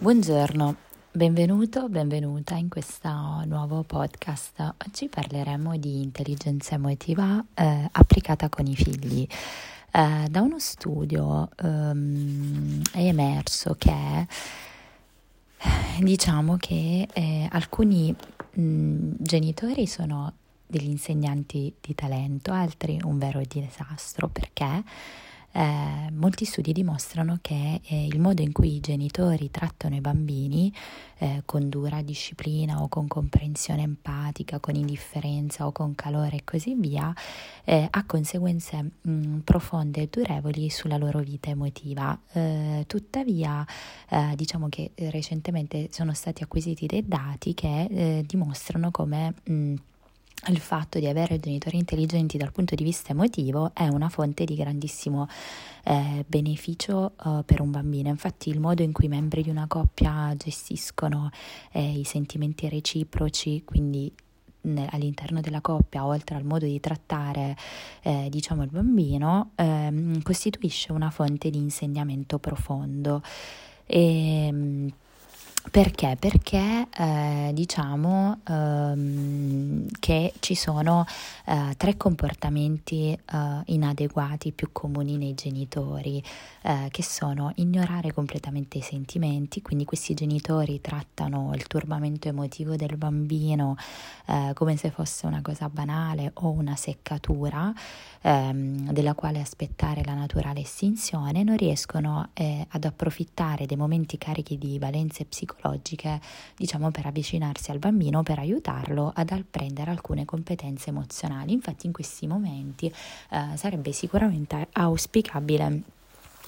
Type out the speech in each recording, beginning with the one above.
Buongiorno, benvenuto, benvenuta in questo nuovo podcast. Oggi parleremo di intelligenza emotiva eh, applicata con i figli. Eh, da uno studio ehm, è emerso che diciamo che eh, alcuni mh, genitori sono degli insegnanti di talento, altri un vero disastro perché eh, molti studi dimostrano che eh, il modo in cui i genitori trattano i bambini eh, con dura disciplina o con comprensione empatica, con indifferenza o con calore e così via, eh, ha conseguenze mh, profonde e durevoli sulla loro vita emotiva. Eh, tuttavia, eh, diciamo che recentemente sono stati acquisiti dei dati che dimostrano come mh, il fatto di avere genitori intelligenti dal punto di vista emotivo è una fonte di grandissimo eh, beneficio eh, per un bambino. Infatti il modo in cui i membri di una coppia gestiscono eh, i sentimenti reciproci, quindi all'interno della coppia, oltre al modo di trattare eh, diciamo il bambino, ehm, costituisce una fonte di insegnamento profondo. E, ehm, perché? Perché eh, diciamo ehm, che ci sono eh, tre comportamenti eh, inadeguati più comuni nei genitori, eh, che sono ignorare completamente i sentimenti, quindi questi genitori trattano il turbamento emotivo del bambino eh, come se fosse una cosa banale o una seccatura ehm, della quale aspettare la naturale estinzione, non riescono eh, ad approfittare dei momenti carichi di valenze psicologiche psicologiche, diciamo per avvicinarsi al bambino, per aiutarlo ad apprendere alcune competenze emozionali. Infatti in questi momenti eh, sarebbe sicuramente auspicabile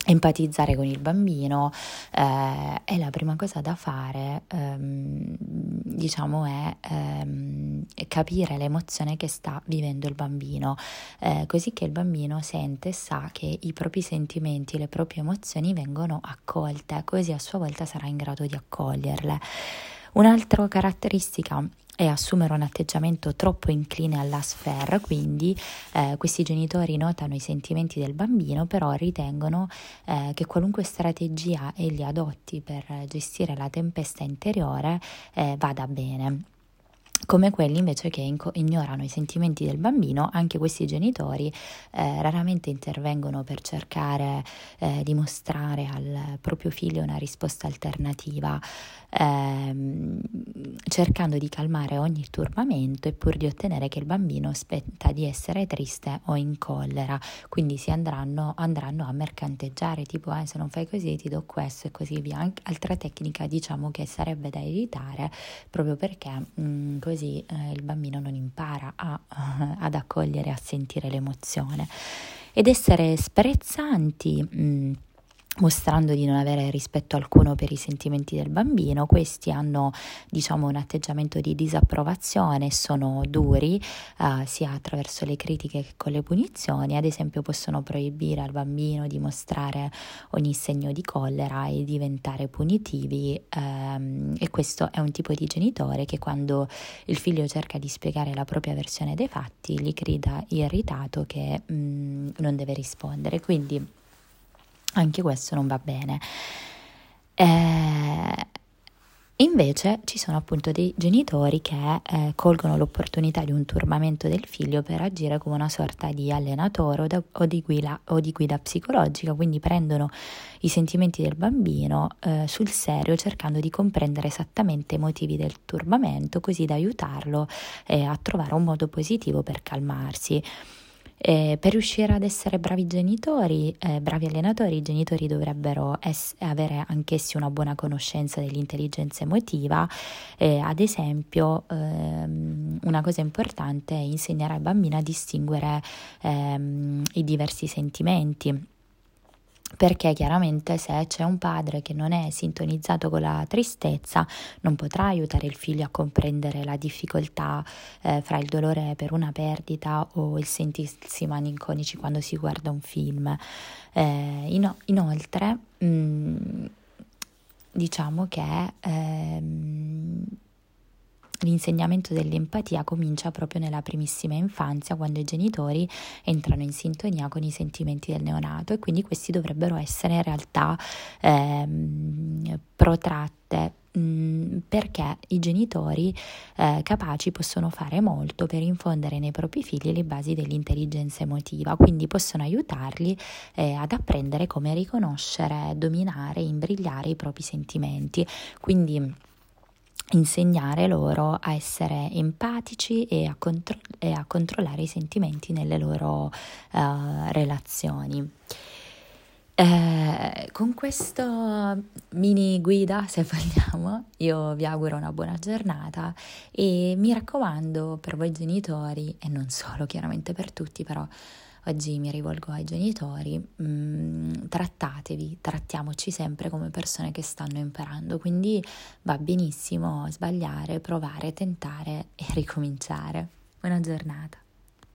empatizzare con il bambino eh, e la prima cosa da fare ehm, diciamo è ehm, capire l'emozione che sta vivendo il bambino eh, così che il bambino sente e sa che i propri sentimenti le proprie emozioni vengono accolte così a sua volta sarà in grado di accoglierle. Un'altra caratteristica e assumere un atteggiamento troppo incline alla sfera, quindi eh, questi genitori notano i sentimenti del bambino, però ritengono eh, che qualunque strategia egli adotti per gestire la tempesta interiore eh, vada bene come quelli invece che ignorano i sentimenti del bambino, anche questi genitori eh, raramente intervengono per cercare eh, di mostrare al proprio figlio una risposta alternativa ehm, cercando di calmare ogni turbamento e pur di ottenere che il bambino smetta di essere triste o in collera. Quindi si andranno, andranno a mercanteggiare, tipo eh, se non fai così ti do questo e così via. Anche, altra tecnica diciamo che sarebbe da evitare proprio perché mh, così eh, il bambino non impara a, ad accogliere, a sentire l'emozione. Ed essere sprezzanti. Mh, mm, mostrando di non avere rispetto alcuno per i sentimenti del bambino, questi hanno diciamo un atteggiamento di disapprovazione, sono duri uh, sia attraverso le critiche che con le punizioni, ad esempio possono proibire al bambino di mostrare ogni segno di collera e diventare punitivi um, e questo è un tipo di genitore che quando il figlio cerca di spiegare la propria versione dei fatti gli grida irritato che um, non deve rispondere, quindi anche questo non va bene. Eh, Invece ci sono appunto dei genitori che eh, colgono l'opportunità di un turbamento del figlio per agire come una sorta di allenatore o, da, o, di, guida, o di, guida, psicologica, quindi prendono i sentimenti del bambino eh, sul serio cercando di comprendere esattamente i motivi del turbamento così da aiutarlo eh, a trovare un modo positivo per calmarsi. Eh, per riuscire ad essere bravi genitori, eh, bravi allenatori, i genitori dovrebbero es- avere anch'essi una buona conoscenza dell'intelligenza emotiva. Eh, ad esempio, ehm, una cosa importante è insegnare al bambino a distinguere ehm, i diversi sentimenti perché chiaramente se c'è un padre che non è sintonizzato con la tristezza non potrà aiutare il figlio a comprendere la difficoltà eh, fra il dolore per una perdita o il sentirsi malinconici quando si guarda un film. Eh, in, inoltre, mh, mm, diciamo che ehm, L'insegnamento dell'empatia comincia proprio nella primissima infanzia, quando i genitori entrano in sintonia con i sentimenti del neonato e quindi questi dovrebbero essere in realtà ehm, protratte mm, perché i genitori eh, capaci possono fare molto per infondere nei propri figli le basi dell'intelligenza emotiva, quindi possono aiutarli eh, ad apprendere come riconoscere, dominare, imbrigliare i propri sentimenti. Quindi insegnare loro a essere empatici e a, contro- e a controllare i sentimenti nelle loro uh, relazioni. Eh, con questa mini guida, se vogliamo, io vi auguro una buona giornata e mi raccomando per voi genitori, e non solo chiaramente per tutti, però oggi mi rivolgo ai genitori, mh, mm, trattatevi, trattiamoci sempre come persone che stanno imparando, quindi va benissimo sbagliare, provare, tentare e ricominciare. Buona giornata.